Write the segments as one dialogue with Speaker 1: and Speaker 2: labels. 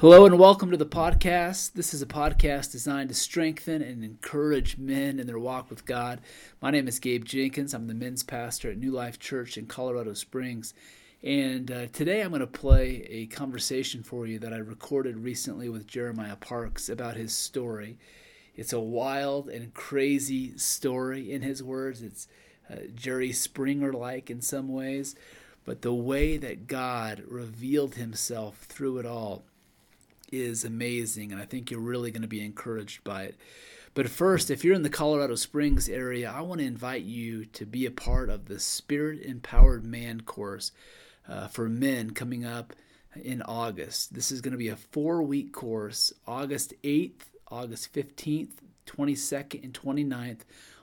Speaker 1: Hello and welcome to the podcast. This is a podcast designed to strengthen and encourage men in their walk with God. My name is Gabe Jenkins. I'm the men's pastor at New Life Church in Colorado Springs. And uh, today I'm going to play a conversation for you that I recorded recently with Jeremiah Parks about his story. It's a wild and crazy story, in his words. It's uh, Jerry Springer like in some ways, but the way that God revealed himself through it all is amazing, and I think you're really going to be encouraged by it. But first, if you're in the Colorado Springs area, I want to invite you to be a part of the Spirit Empowered Man course uh, for men coming up in August. This is going to be a four week course, August 8th, August 15th, 22nd, and 29th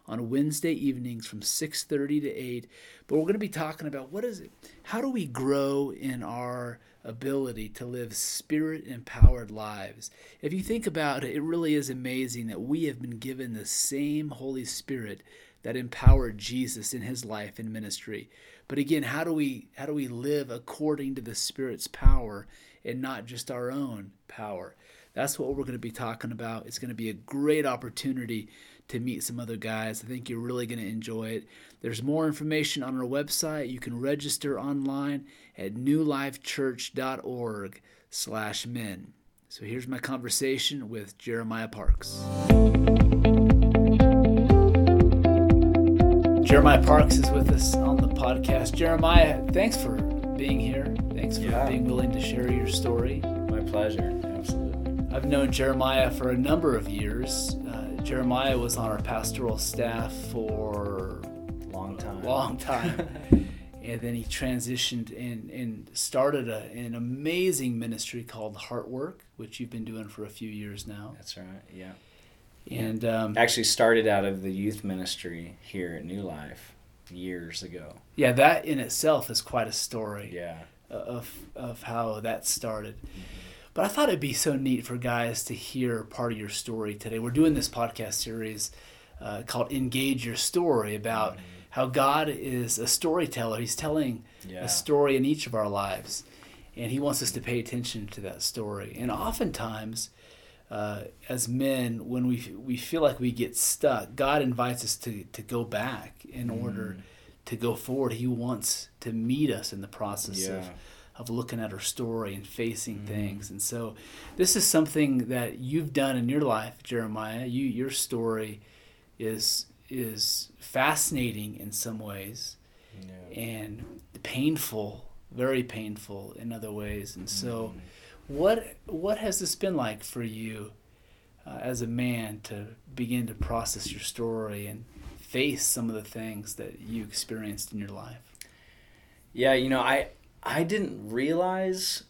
Speaker 1: on Wednesday evenings from 6:30 to 8. But we're going to be talking about what is it? How do we grow in our ability to live spirit empowered lives? If you think about it, it really is amazing that we have been given the same Holy Spirit that empowered Jesus in his life and ministry. But again, how do we how do we live according to the Spirit's power and not just our own power? That's what we're going to be talking about. It's going to be a great opportunity to meet some other guys. I think you're really going to enjoy it. There's more information on our website. You can register online at newlifechurch.org slash men. So here's my conversation with Jeremiah Parks. Jeremiah Parks is with us on the podcast. Jeremiah, thanks for being here. Thanks for
Speaker 2: Yeah.
Speaker 1: being willing to share your story.
Speaker 2: My pleasure. Absolutely.
Speaker 1: I've known Jeremiah for a number of years. Uh, Jeremiah was on our pastoral staff for a
Speaker 2: Long time.
Speaker 1: long time. and then he transitioned and, and started a, an amazing ministry called Heart Work, which you've been doing for a few years now.
Speaker 2: That's right. Yeah.
Speaker 1: And um,
Speaker 2: Actually started out of the youth ministry here at New Life years ago.
Speaker 1: yeah, that in itself is quite a story
Speaker 2: Yeah.
Speaker 1: of, of how that started. But I thought it'd be so neat for guys to hear part of your story today. We're doing this podcast series uh, called Engage Your Story about how God is a storyteller. He's telling
Speaker 2: Yeah.
Speaker 1: a story in each of our lives, and He wants us to pay attention to that story. And oftentimes, uh, as men, when we we feel like we get stuck, God invites us to to go back in order to go forward. He wants to meet us in the process of
Speaker 2: Yeah.
Speaker 1: of looking at our story and facing things. And so, this is something that you've done in your life, Jeremiah. You your story is is fascinating in some ways
Speaker 2: Yeah.
Speaker 1: and painful, very painful in other ways. And so, what what has this been like for you uh, as a man to begin to process your story and face some of the things that you experienced in your life?
Speaker 2: Yeah, you know, I I didn't realize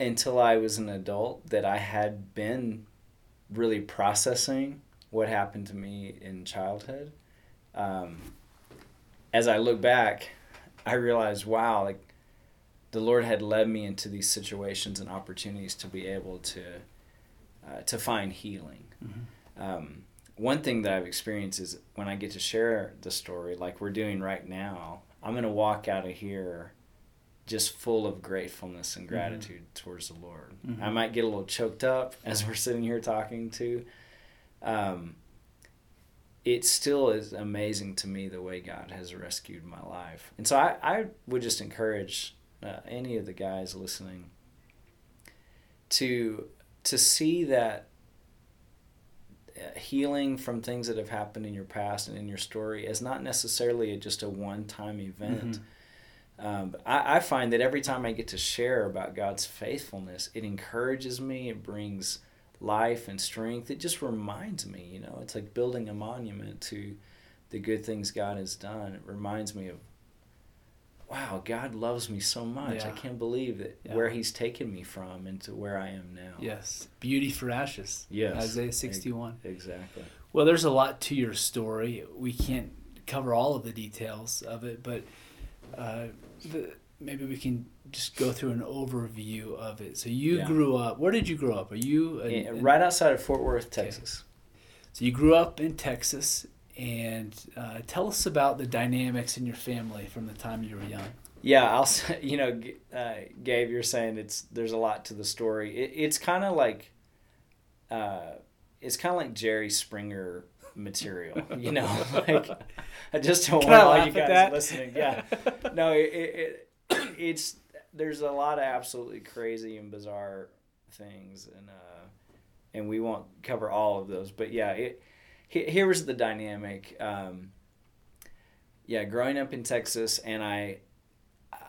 Speaker 2: until I was an adult that I had been really processing what happened to me in childhood. Um, as I look back, I realized, wow, like the Lord had led me into these situations and opportunities to be able to uh, to find healing. Um, one thing that I've experienced is when I get to share the story, like we're doing right now, I'm gonna walk out of here just full of gratefulness and gratitude towards the Lord.
Speaker 1: Mhm.
Speaker 2: I might get a little choked up as we're sitting here talking to. Um, it still is amazing to me the way God has rescued my life. And so I, I would just encourage uh, any of the guys listening to to see that uh, healing from things that have happened in your past and in your story is not necessarily just a one-time event. Um, I, I find that every time I get to share about God's faithfulness, it encourages me. It brings life and strength. It just reminds me, you know, it's like building a monument to the good things God has done. It reminds me of, wow, God loves me so much. I can't believe that
Speaker 1: Yeah.
Speaker 2: where He's taken me from into where I am now.
Speaker 1: Yes, beauty for ashes.
Speaker 2: Yes.
Speaker 1: Isaiah 61.
Speaker 2: Exactly.
Speaker 1: Well, there's a lot to your story. We can't cover all of the details of it, but uh, the, maybe we can just go through an overview of it. So you
Speaker 2: Yeah.
Speaker 1: grew up. Where did you grow up? Are you a- a-
Speaker 2: right outside of Fort Worth, Texas.
Speaker 1: So you grew up in Texas, and uh, tell us about the dynamics in your family from the time you were young.
Speaker 2: Yeah, I'll say, you know, uh, Gabe, you're saying it's there's a lot to the story. It, it's kind of like, uh, it's kind of like Jerry Springer material, you know. like, I just don't
Speaker 1: Can
Speaker 2: want all you guys
Speaker 1: that?
Speaker 2: listening. Yeah, no, it, it, it it's there's a lot of absolutely crazy and bizarre things, and uh, and we won't cover all of those, but yeah, it here was the dynamic. Um, yeah, growing up in Texas, and I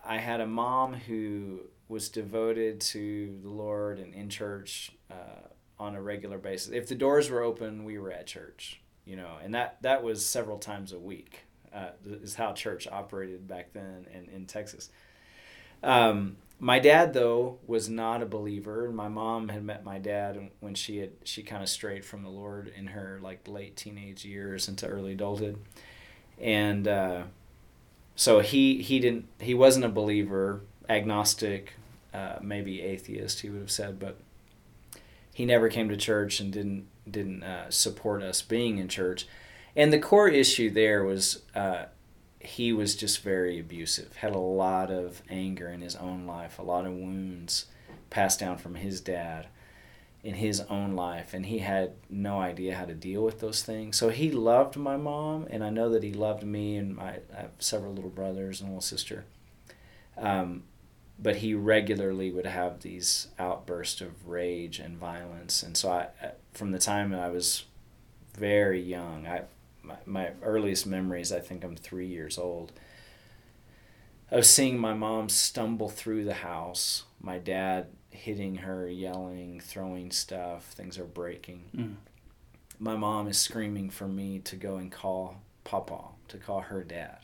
Speaker 2: I had a mom who was devoted to the Lord and in church uh, on a regular basis. If the doors were open, we were at church, you know, and that that was several times a week. Uh, is how church operated back then in, in Texas. Um, my dad though was not a believer, and my mom had met my dad when she had she kind of strayed from the Lord in her like late teenage years into early adulthood, and uh, so he he didn't he wasn't a believer, agnostic, uh, maybe atheist he would have said, but he never came to church and didn't didn't uh, support us being in church, and the core issue there was. Uh, he was just very abusive, had a lot of anger in his own life, a lot of wounds passed down from his dad in his own life, and he had no idea how to deal with those things. So he loved my mom, and I know that he loved me, and my, I have several little brothers and a little sister. Um, but he regularly would have these outbursts of rage and violence, and so I, from the time that I was very young, I my, my earliest memories, I think I'm three years old, of seeing my mom stumble through the house, my dad hitting her, yelling, throwing stuff, things are breaking.
Speaker 1: Mm.
Speaker 2: My mom is screaming for me to go and call Papa, to call her dad.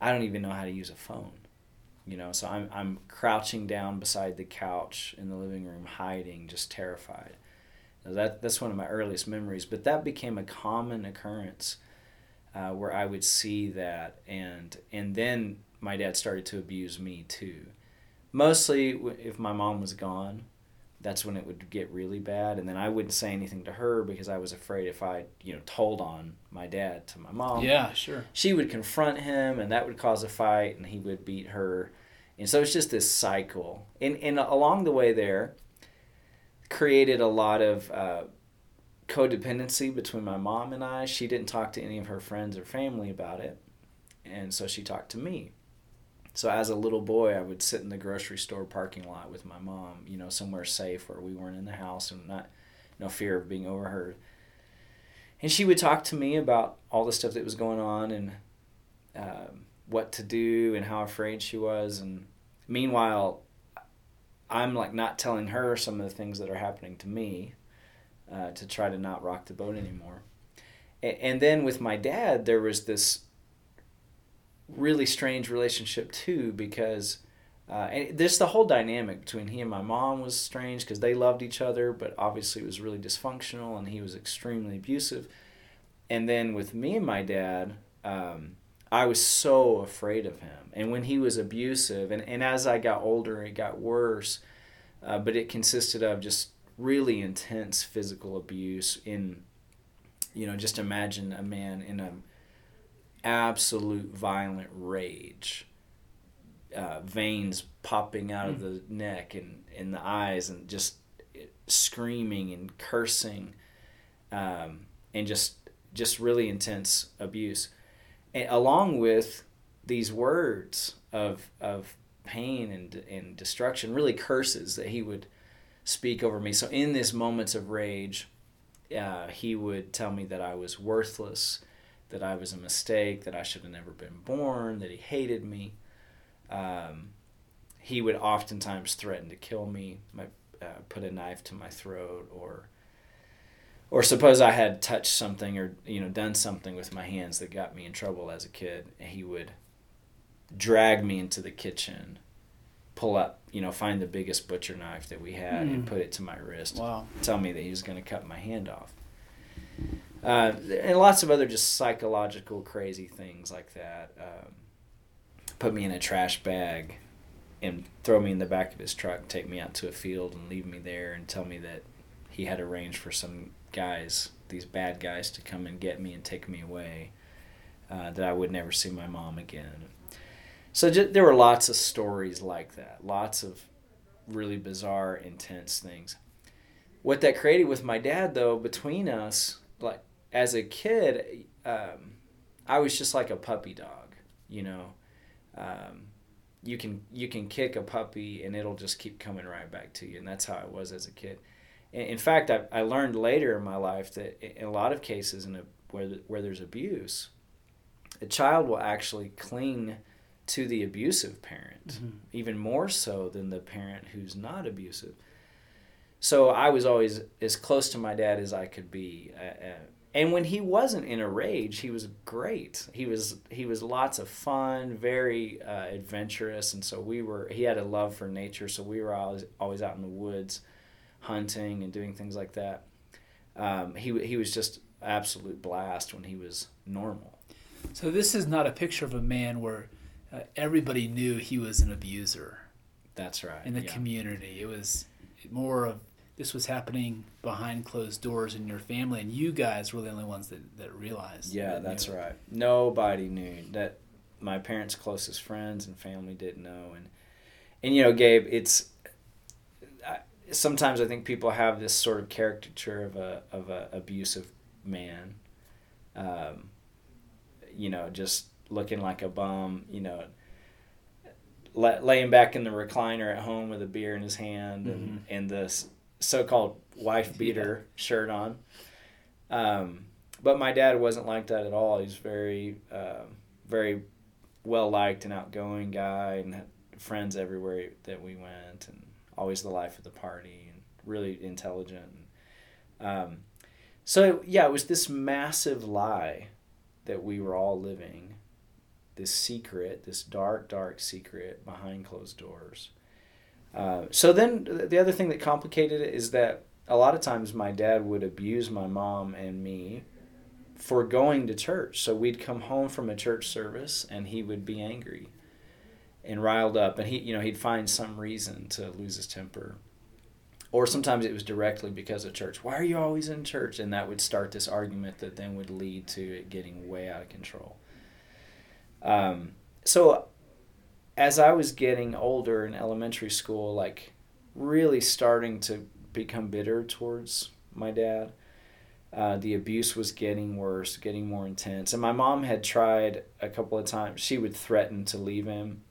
Speaker 2: I don't even know how to use a phone. You know, so I'm I'm crouching down beside the couch in the living room, hiding, just terrified. That that's one of my earliest memories. But that became a common occurrence uh, where I would see that, and and then my dad started to abuse me too. Mostly if my mom was gone, that's when it would get really bad, and then I wouldn't say anything to her because I was afraid if I you know told on my dad to my mom,
Speaker 1: Yeah, sure.
Speaker 2: she would confront him, and that would cause a fight, and he would beat her, and so it's just this cycle. And and along the way there created a lot of uh, codependency between my mom and I. She didn't talk to any of her friends or family about it, and so she talked to me. So as a little boy, I would sit in the grocery store parking lot with my mom, you know, somewhere safe where we weren't in the house and not no fear of being overheard. And she would talk to me about all the stuff that was going on and um, what to do and how afraid she was. And meanwhile, I'm like not telling her some of the things that are happening to me uh, to try to not rock the boat anymore. A- And then with my dad, there was this really strange relationship too because uh, and this the whole dynamic between he and my mom was strange because they loved each other, but obviously it was really dysfunctional and he was extremely abusive. And then with me and my dad, um, I was so afraid of him. And when he was abusive, and, and as I got older, it got worse, uh, but it consisted of just really intense physical abuse in, you know, just imagine a man in an absolute violent rage uh, veins popping out of the neck and in the eyes and just screaming and cursing um, and just just really intense abuse along with these words of of pain and and destruction really curses that he would speak over me. So in these moments of rage uh, he would tell me that I was worthless that I was a mistake that I should have never been born that he hated me. Um, he would oftentimes threaten to kill me, my, uh, put a knife to my throat, or or suppose I had touched something or you know done something with my hands that got me in trouble as a kid. He would drag me into the kitchen, pull up, you know, find the biggest butcher knife that we had and
Speaker 1: Mm.
Speaker 2: put it to my wrist.
Speaker 1: Wow.
Speaker 2: Tell me that he was going to cut my hand off. Uh, and lots of other just psychological crazy things like that. Um, put me in a trash bag and throw me in the back of his truck, take me out to a field and leave me there and tell me that he had arranged for some guys, these bad guys, to come and get me and take me away. Uh, that I would never see my mom again. so just, there were lots of stories like that, lots of really bizarre, intense things. What that created with my dad, though, between us, like as a kid, um, I was just like a puppy dog, you know. Um, you can you can kick a puppy and it'll just keep coming right back to you, and that's how I was as a kid. In fact, I, I learned later in my life that in a lot of cases, in a, where where there's abuse, a child will actually cling to the abusive parent, mm-hmm. even more so than the parent who's not abusive. So I was always as close to my dad as I could be. Uh, uh, and when he wasn't in a rage, he was great. He was he was lots of fun, very uh, adventurous, and so we were. He had a love for nature, so we were always always out in the woods, hunting and doing things like that. Um, he he was just absolute blast when he was normal.
Speaker 1: So this is not a picture of a man where uh, everybody knew he was an abuser.
Speaker 2: That's right.
Speaker 1: In the yeah. community, it was more of this was happening behind closed doors in your family, and you guys were the only ones that that realized.
Speaker 2: Yeah, that that's right. Nobody knew that. My parents' closest friends and family didn't know, and and you know, Gabe, it's sometimes I think people have this sort of caricature of a of a abusive man. Um, you know, just looking like a bum, you know, laying back in the recliner at home with a beer in his hand and, mm-hmm. and the so-called wife beater yeah. shirt on. Um, but my dad wasn't like that at all. He's very, uh, very well liked and outgoing guy, and had friends everywhere that we went, and always the life of the party, and really intelligent. Um, so yeah, it was this massive lie that we were all living this secret, this dark, dark secret behind closed doors. Uh, so then the other thing that complicated it is that a lot of times my dad would abuse my mom and me for going to church. So we'd come home from a church service and he would be angry and riled up and he you know he'd find some reason to lose his temper. Or sometimes it was directly because of church. Why are you always in church? And that would start this argument that then would lead to it getting way out of control. Um, so as I was getting older in elementary school, like really starting to become bitter towards my dad. Uh, the abuse was getting worse, getting more intense. And my mom had tried a couple of times. She would threaten to leave him,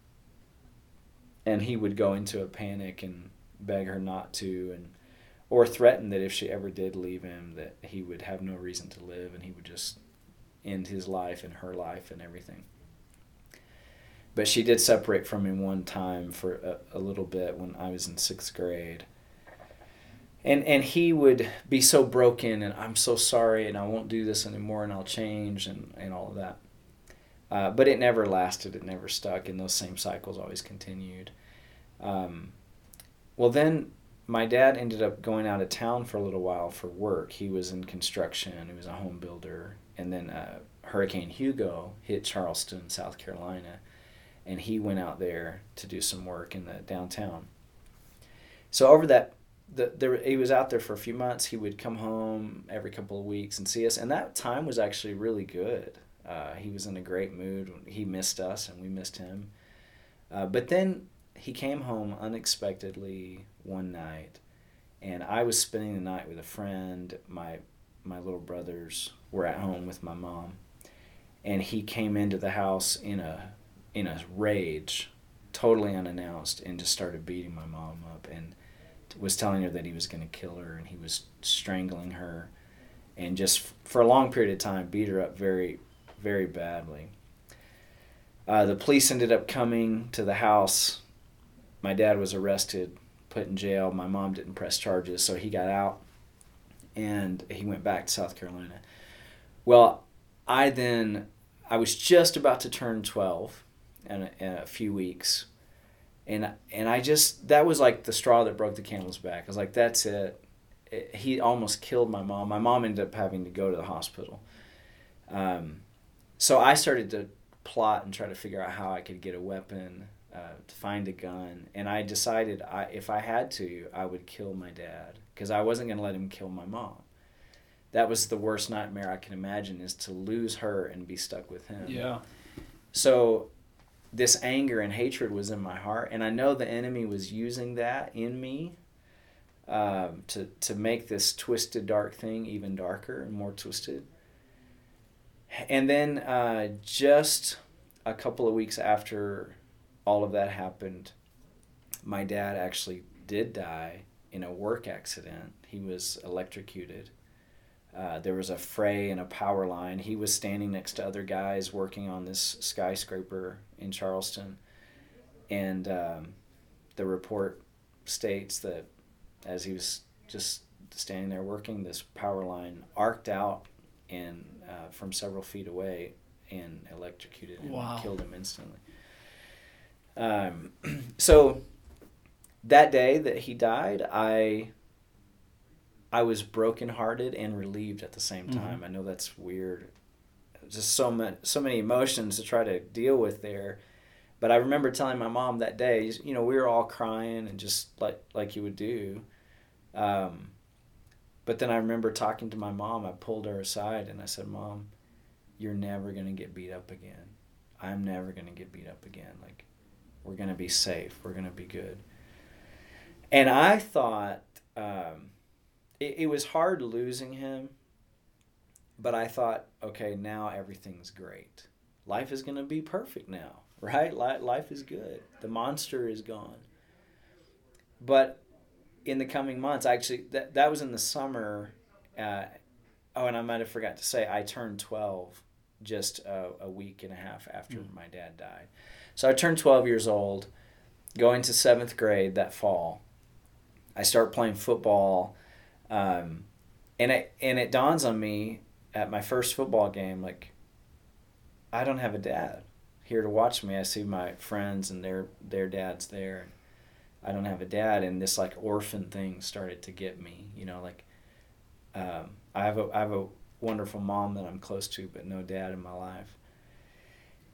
Speaker 2: and he would go into a panic and beg her not to, and or threaten that if she ever did leave him, that he would have no reason to live, and he would just end his life and her life and everything but she did separate from him one time for a, a little bit when I was in sixth grade. And and he would be so broken and I'm so sorry and I won't do this anymore and I'll change and, and all of that. Uh, but it never lasted. It never stuck, and those same cycles always continued. Um, well, then my dad ended up going out of town for a little while for work. He was in construction. He was a home builder, and then uh, Hurricane Hugo hit Charleston, South Carolina, and he went out there to do some work in the downtown. So over that, the, there, he was out there for a few months. He would come home every couple of weeks and see us, and that time was actually really good. Uh, he was in a great mood. He missed us, and we missed him. Uh, but then he came home unexpectedly one night, and I was spending the night with a friend. My my little brothers were at home with my mom, and he came into the house in a in a rage, totally unannounced, and just started beating my mom up and was telling her that he was going to kill her and he was strangling her and just for a long period of time beat her up very, very badly. Uh, the police ended up coming to the house. My dad was arrested, put in jail. My mom didn't press charges, so he got out and he went back to South Carolina. Well, I then I was just about to turn 12 in a, in a few weeks, and and I just that was like the straw that broke the camel's back. I was like, that's it. it he almost killed my mom. My mom ended up having to go to the hospital. Um, so I started to plot and try to figure out how I could get a weapon, uh, to find a gun, and I decided I, if I had to, I would kill my dad because I wasn't going to let him kill my mom. That was the worst nightmare I can imagine is to lose her and be stuck with him.
Speaker 1: Yeah.
Speaker 2: So this anger and hatred was in my heart, and I know the enemy was using that in me um, to to make this twisted, dark thing even darker and more twisted. And then uh, just a couple of weeks after all of that happened, my dad actually did die in a work accident. He was electrocuted. Uh, there was a fray in a power line. He was standing next to other guys working on this skyscraper in Charleston. And um, the report states that as he was just standing there working, this power line arced out and uh, from several feet away and electrocuted him wow. and killed him instantly. Um, so that day that he died, I I was brokenhearted and relieved at the same mm-hmm. time. Mm-hmm. I know that's weird. Just so many so many emotions to try to deal with there. But I remember telling my mom that day, you know, we were all crying and just like like you would do. Um, but then I remember talking to my mom. I pulled her aside and I said, "Mom, you're never gonna get beat up again. I'm never gonna get beat up again. Like, we're gonna be safe. We're gonna be good." And I thought um, it, it was hard losing him, but I thought, okay, now everything's great. Life is gonna be perfect now, right? Life is good. The monster is gone. But in the coming months, actually, that that was in the summer. Uh, oh, and I might have forgot to say, I turned twelve just a, a week and a half after mm. my dad died. So I turned twelve years old, going to seventh grade that fall. I start playing football, um, and it and it dawns on me at my first football game like I don't have a dad here to watch me. I see my friends and their their dads there. I don't have a dad, and this like orphan thing started to get me. You know, like um, I have a I have a wonderful mom that I'm close to, but no dad in my life.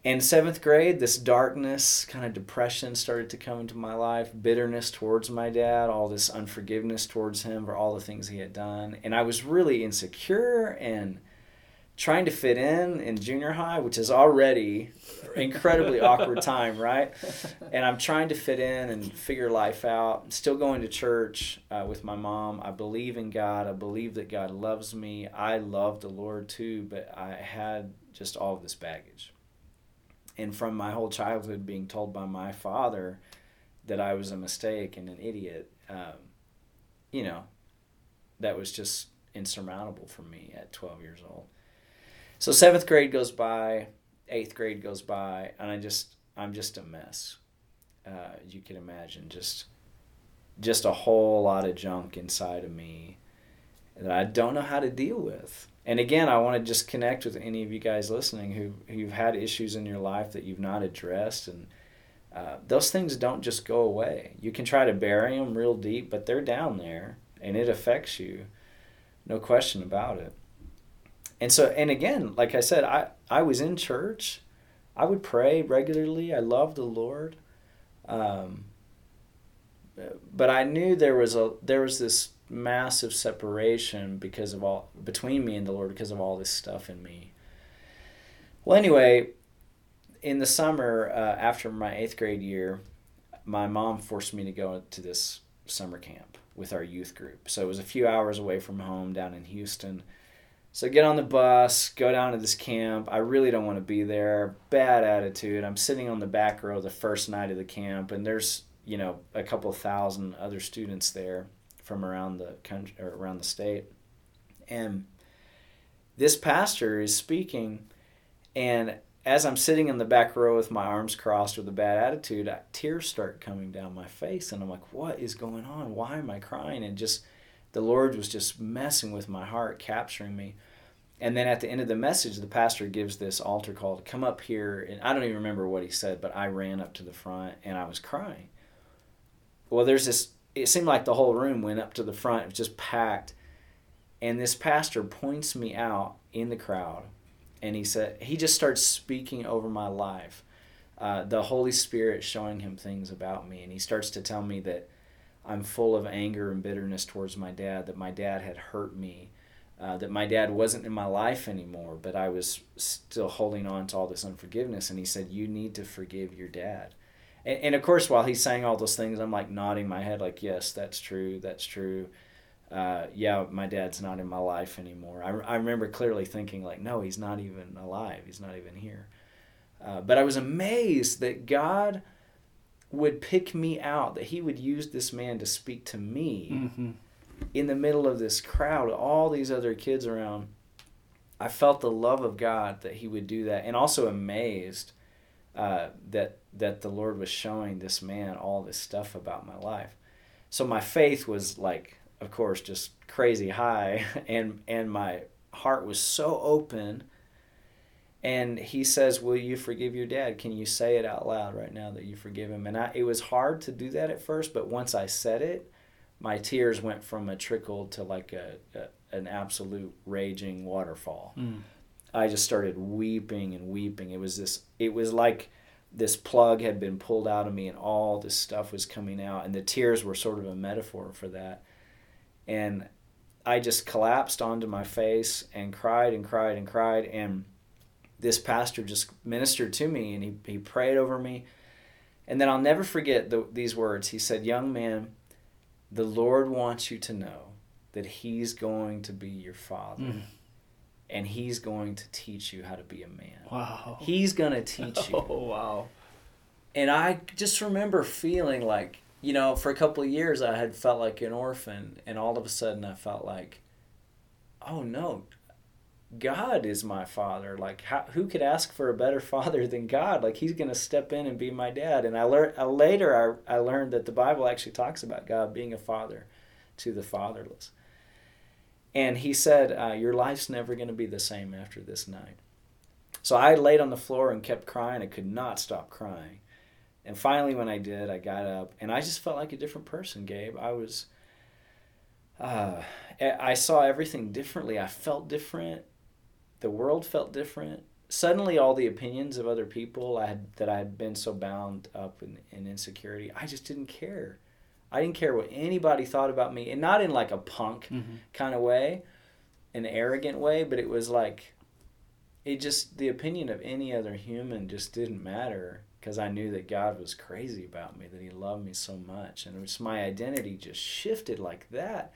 Speaker 2: In seventh grade, this darkness, kind of depression started to come into my life, bitterness towards my dad, all this unforgiveness towards him for all the things he had done. And I was really insecure and trying to fit in in junior high, which is already incredibly awkward time, right? And I'm trying to fit in and figure life out. I'm still going to church uh, with my mom. I believe in God. I believe that God loves me. I love the Lord too, but I had just all of this baggage. And from my whole childhood being told by my father that I was a mistake and an idiot, um, you know, that was just insurmountable for me at 12 years old so seventh grade goes by, eighth grade goes by, and I just I'm just a mess. Uh, you can imagine just just a whole lot of junk inside of me that I don't know how to deal with. And again, I want to just connect with any of you guys listening who who've had issues in your life that you've not addressed, and uh, those things don't just go away. You can try to bury them real deep, but they're down there, and it affects you, no question about it and so and again like i said i i was in church. I would pray regularly. I loved the lord. Um, but i knew there was a there was this massive separation because of all between me and the lord because of all this stuff in me. Well anyway in the summer uh, after my eighth grade year my mom forced me to go to this summer camp with our youth group. So it was a few hours away from home down in houston so get on the bus, go down to this camp. I really don't want to be there. Bad attitude. I'm sitting on the back row the first night of the camp, and there's you know a couple thousand other students there from around the country or around the state, and this pastor is speaking, and as I'm sitting in the back row with my arms crossed with a bad attitude, tears start coming down my face, and I'm like, "What is going on? Why am I crying?" And just the Lord was just messing with my heart, capturing me. And then at the end of the message, the pastor gives this altar call to come up here. And I don't even remember what he said, but I ran up to the front and I was crying. Well, there's this, it seemed like the whole room went up to the front, it was just packed. And this pastor points me out in the crowd and he said, he just starts speaking over my life. Uh, the Holy Spirit showing him things about me. And he starts to tell me that I'm full of anger and bitterness towards my dad, that my dad had hurt me uh, that my dad wasn't in my life anymore, but I was still holding on to all this unforgiveness. And he said, You need to forgive your dad. And, and of course, while he's saying all those things, I'm like nodding my head, like, Yes, that's true, that's true. Uh, yeah, my dad's not in my life anymore. I, I remember clearly thinking, like, No, he's not even alive, he's not even here. Uh, but I was amazed that God would pick me out, that He would use this man to speak to me. Mm-hmm in the middle of this crowd, all these other kids around, I felt the love of God that He would do that, and also amazed uh, that that the Lord was showing this man all this stuff about my life. So my faith was like, of course, just crazy high, and and my heart was so open. And he says, "Will you forgive your dad? Can you say it out loud right now that you forgive him?" And I, it was hard to do that at first, but once I said it, my tears went from a trickle to like a, a an absolute raging waterfall. Mm. I just started weeping and weeping. It was this. It was like this plug had been pulled out of me, and all this stuff was coming out, and the tears were sort of a metaphor for that. And I just collapsed onto my face and cried and cried and cried. And this pastor just ministered to me, and he he prayed over me. And then I'll never forget the, these words. He said, "Young man." the Lord wants you to know that He's going to be your father. Mm. And he's going to teach you how to be a man.
Speaker 1: Wow.
Speaker 2: He's going to teach you.
Speaker 1: Oh, wow.
Speaker 2: And I just remember feeling like, you know, for a couple of years I had felt like an orphan. And all of a sudden I felt like, oh no, God is my father. Like, how, who could ask for a better father than God? Like, He's going to step in and be my dad. And I learned later, I, I learned that the Bible actually talks about God being a father to the fatherless. And He said, uh, Your life's never going to be the same after this night. So I laid on the floor and kept crying. I could not stop crying. And finally, when I did, I got up and I just felt like a different person, Gabe. I was. Uh, I saw everything differently. I felt different the world felt different. Suddenly, all the opinions of other people I had, that I had been so bound up in, in insecurity, I just didn't care. I didn't care what anybody thought about me, and not in like a punk mm-hmm. kind of way, an arrogant way, but it was like, it just the opinion of any other human just didn't matter because I knew that God was crazy about me, that He loved me so much, and it was my identity just shifted like that.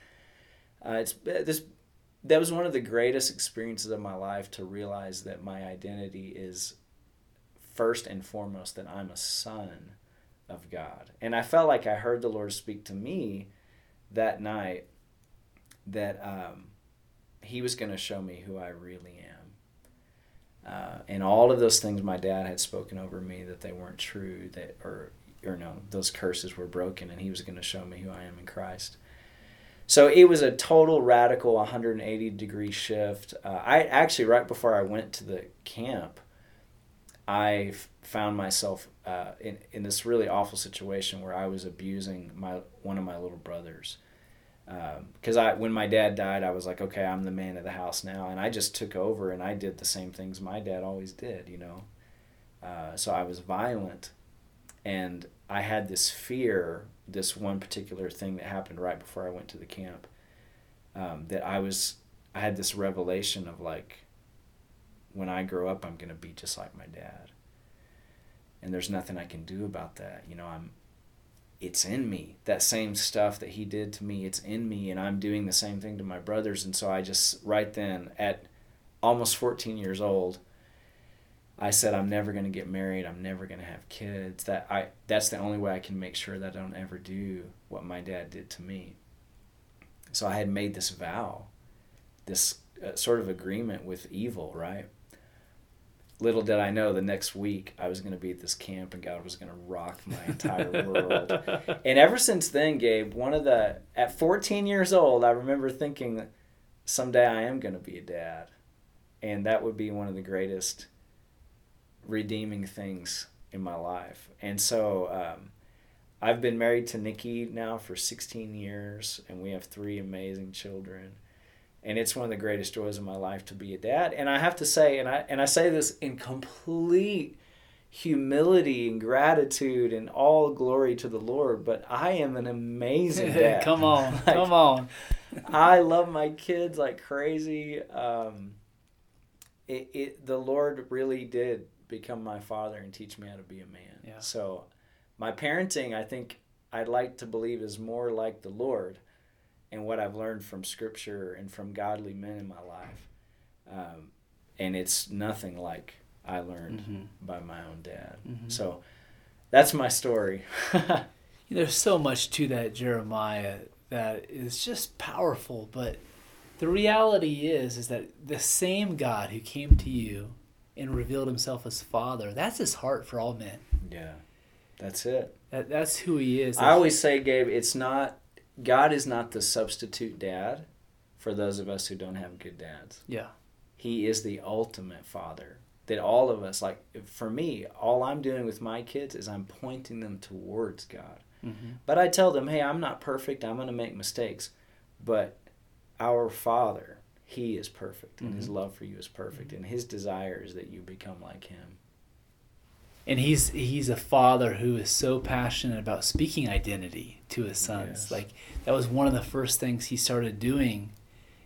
Speaker 2: Uh, it's this that was one of the greatest experiences of my life to realize that my identity is first and foremost that I'm a son of God. And I felt like I heard the Lord speak to me that night that um, He was going to show me who I really am. Uh, and all of those things my dad had spoken over me that they weren't true, that or or no, those curses were broken, and He was going to show me who I am in Christ. So it was a total radical 180 degree shift. Uh, I actually, right before I went to the camp, I found myself uh, in, in this really awful situation where I was abusing my one of my little brothers. Because um, I, when my dad died, I was like, okay, I'm the man of the house now, and I just took over and I did the same things my dad always did, you know. Uh, so I was violent, and I had this fear this one particular thing that happened right before I went to the camp. Um, that I was, I had this revelation of like, when I grow up, I'm gonna be just like my dad. And there's nothing I can do about that. You know, I'm, it's in me. That same stuff that he did to me, it's in me, and I'm doing the same thing to my brothers. And so I just right then, at almost 14 years old, I said I'm never going to get married. I'm never going to have kids. That I that's the only way I can make sure that I don't ever do what my dad did to me. So I had made this vow, this uh, sort of agreement with evil, right? Little did I know the next week I was going to be at this camp and God was going to rock my entire world. and ever since then, Gabe, one of the at 14 years old, I remember thinking someday I am going to be a dad. And that would be one of the greatest redeeming things in my life. And so um, I've been married to Nikki now for 16 years, and we have three amazing children. And it's one of the greatest joys of my life to be a dad. And I have to say, and I and I say this in complete humility and gratitude and all glory to the Lord, but I am an amazing dad.
Speaker 1: come on,
Speaker 2: Like,
Speaker 1: come on.
Speaker 2: I love my kids like crazy. Um, it, it the Lord really did become my father and teach me how to be a man.
Speaker 1: Yeah.
Speaker 2: So my parenting, I think I'd like to believe is more like the Lord and what I've learned from scripture and from godly men in my life. Um, and it's nothing like I learned
Speaker 1: Mhm.
Speaker 2: by my own dad.
Speaker 1: Mhm.
Speaker 2: So that's my story.
Speaker 1: There's so much to that Jeremiah that is just powerful, but the reality is is that the same God who came to you and revealed himself as Father, that's his heart for all men.
Speaker 2: yeah. That's it.
Speaker 1: That, that's who he is.
Speaker 2: I always say, Gabe, it's not God is not the substitute dad for those of us who don't have good dads.
Speaker 1: Yeah.
Speaker 2: He is the ultimate father. That all of us, like for me, all I'm doing with my kids is I'm pointing them towards God.
Speaker 1: Mm-hmm.
Speaker 2: But I tell them, hey, I'm not perfect. I'm going to make mistakes. But our Father, He is perfect, and His
Speaker 1: Mhm.
Speaker 2: love for you is perfect, and His desire is that you become like Him.
Speaker 1: And he's he's a father who is so passionate about speaking identity to his sons.
Speaker 2: Yes.
Speaker 1: Like that was one of the first things he started doing.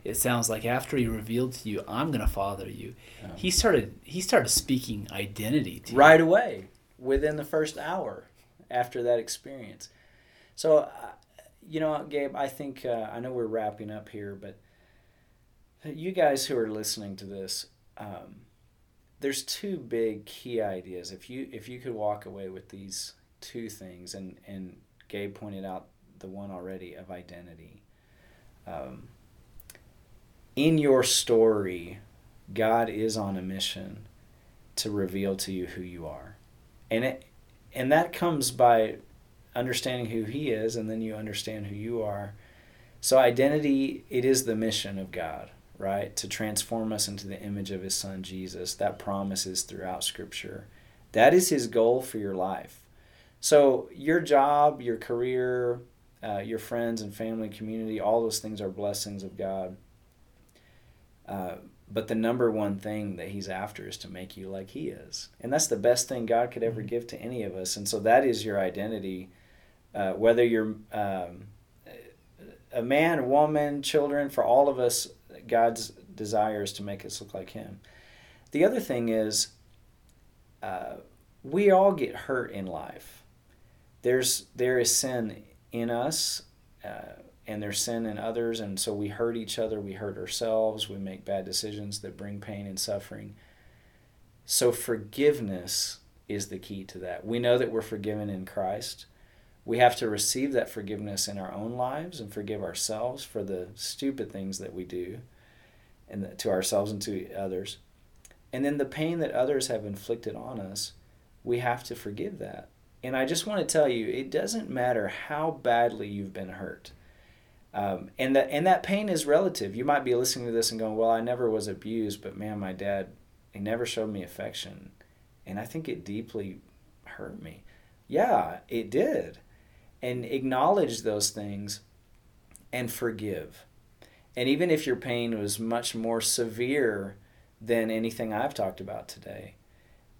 Speaker 1: It sounds like after he revealed to you, "I'm going to father you,"
Speaker 2: Yeah.
Speaker 1: he started he started speaking identity to you.
Speaker 2: right away within the first hour after that experience. So, uh, you know, Gabe, I think uh, I know we're wrapping up here, but you guys who are listening to this, um, there's two big key ideas. If you if you could walk away with these two things, and and Gabe pointed out the one already of identity. Um, in your story, God is on a mission to reveal to you who you are. And it and that comes by understanding who he is and then you understand who you are. So identity it is the mission of God, right? To transform us into the image of his son Jesus. That promises throughout scripture. That is his goal for your life. So your job, your career, uh, your friends and family, community, all those things are blessings of God. Uh, but the number one thing that he's after is to make you like he is. And that's the best thing God could ever give to any of us. And so that is your identity. Uh, whether you're um, a man, woman, children, for all of us, God's desire is to make us look like him. The other thing is, uh, we all get hurt in life. There's there is sin in us, uh, and there's sin in others, and so we hurt each other. We hurt ourselves. We make bad decisions that bring pain and suffering. So forgiveness is the key to that. We know that we're forgiven in Christ. We have to receive that forgiveness in our own lives and forgive ourselves for the stupid things that we do, and to ourselves and to others. And then the pain that others have inflicted on us, we have to forgive that. And I just want to tell you, it doesn't matter how badly you've been hurt. Um, and that and that pain is relative. You might be listening to this and going, "Well, I never was abused, but man, my dad, he never showed me affection, and I think it deeply hurt me." Yeah, it did, and acknowledge those things, and forgive. And even if your pain was much more severe than anything I've talked about today,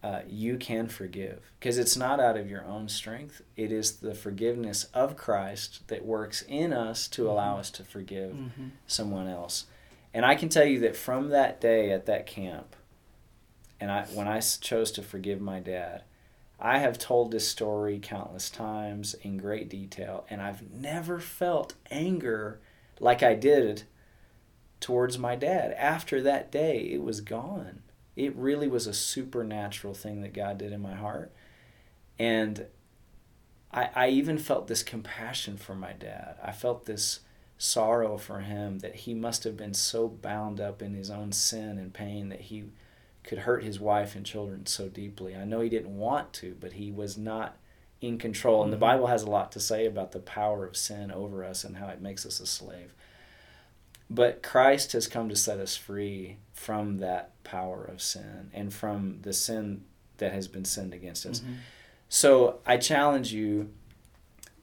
Speaker 2: uh, you can forgive because it's not out of your own strength. It is the forgiveness of Christ that works in us to allow us to forgive
Speaker 1: Mm-hmm.
Speaker 2: someone else. And I can tell you that from that day at that camp, and when I when I chose to forgive my dad, I have told this story countless times in great detail, and I've never felt anger like I did towards my dad. After that day, it was gone. It really was a supernatural thing that God did in my heart. And I, I even felt this compassion for my dad. I felt this sorrow for him that he must have been so bound up in his own sin and pain that he could hurt his wife and children so deeply. I know he didn't want to, but he was not in control. And the
Speaker 1: Mhm.
Speaker 2: Bible has a lot to say about the power of sin over us and how it makes us a slave. But Christ has come to set us free from that power of sin and from the sin that has been sinned against us.
Speaker 1: Mm-hmm.
Speaker 2: So I challenge you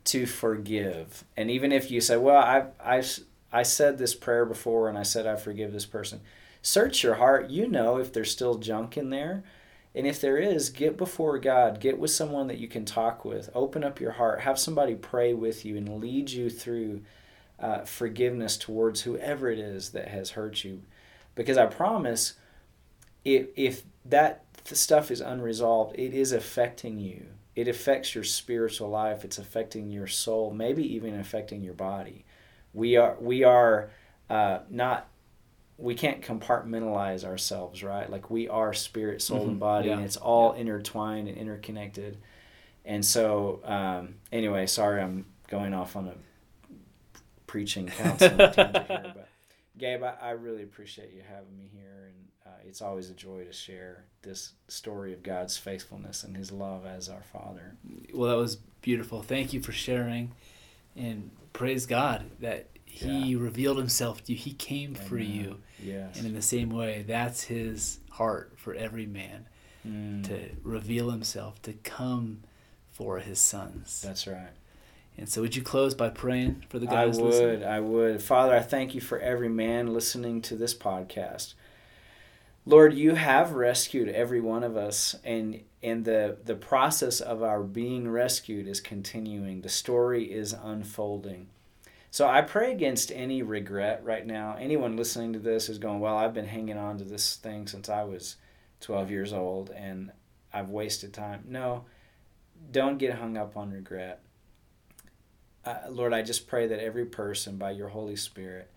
Speaker 2: to forgive. And even if you say, well, I've, I've, I said this prayer before and I said I forgive this person, search your heart. You know if there's still junk in there. And if there is, get before God, get with someone that you can talk with, open up your heart, have somebody pray with you and lead you through uh, forgiveness towards whoever it is that has hurt you. Because I promise, if, if that stuff is unresolved, it is affecting you. It affects your spiritual life. It's affecting your soul, maybe even affecting your body. We are we are uh, not we can't compartmentalize ourselves, right? Like we are spirit, soul, mm-hmm. and body, yeah. and it's all yeah. intertwined and interconnected. And so, um, anyway, sorry, I'm going off on a preaching counseling tangent here, but Gabe, I, I, really appreciate you having me here, and uh, it's always a joy to share this story of God's faithfulness and His love as our Father.
Speaker 1: Well, that was beautiful. Thank you for sharing, and praise God that He yeah. revealed Himself to you. He came Amen. for you
Speaker 2: Yes.
Speaker 1: And in the same way, that's his heart for every man mm. to reveal himself, to come for his sons.
Speaker 2: That's right.
Speaker 1: And so, would you close by praying for the guys?
Speaker 2: I would.
Speaker 1: Listening?
Speaker 2: I would. Father, I thank you for every man listening to this podcast. Lord, you have rescued every one of us, and and the the process of our being rescued is continuing. The story is unfolding. So I pray against any regret right now. Anyone listening to this is going, well, I've been hanging on to this thing since I was 12 years old and I've wasted time. No, don't get hung up on regret. Uh, Lord, I just pray that every person, by your Holy Spirit,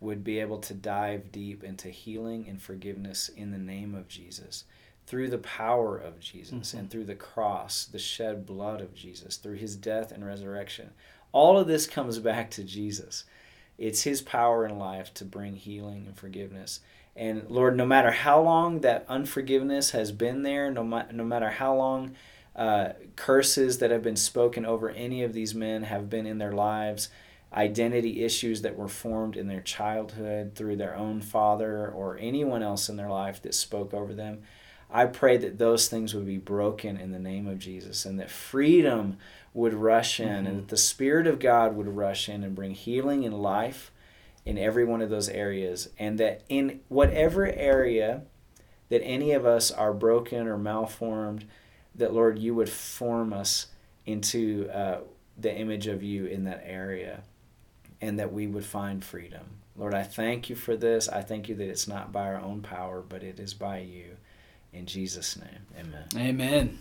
Speaker 2: would be able to dive deep into healing and forgiveness in the name of Jesus through the power of Jesus mm-hmm. and through the cross, the shed blood of Jesus, through his death and resurrection. All of this comes back to Jesus. It's his power in life to bring healing and forgiveness. And Lord, no matter how long that unforgiveness has been there, no, ma- no matter how long uh, curses that have been spoken over any of these men have been in their lives, identity issues that were formed in their childhood through their own father or anyone else in their life that spoke over them, I pray that those things would be broken in the name of Jesus and that freedom would rush in mm-hmm. and that the Spirit of God would rush in and bring healing and life in every one of those areas. And that in whatever area that any of us are broken or malformed, that Lord, you would form us into uh, the image of you in that area and that we would find freedom. Lord, I thank you for this. I thank you that it's not by our own power, but it is by you. In Jesus' name, amen.
Speaker 1: Amen.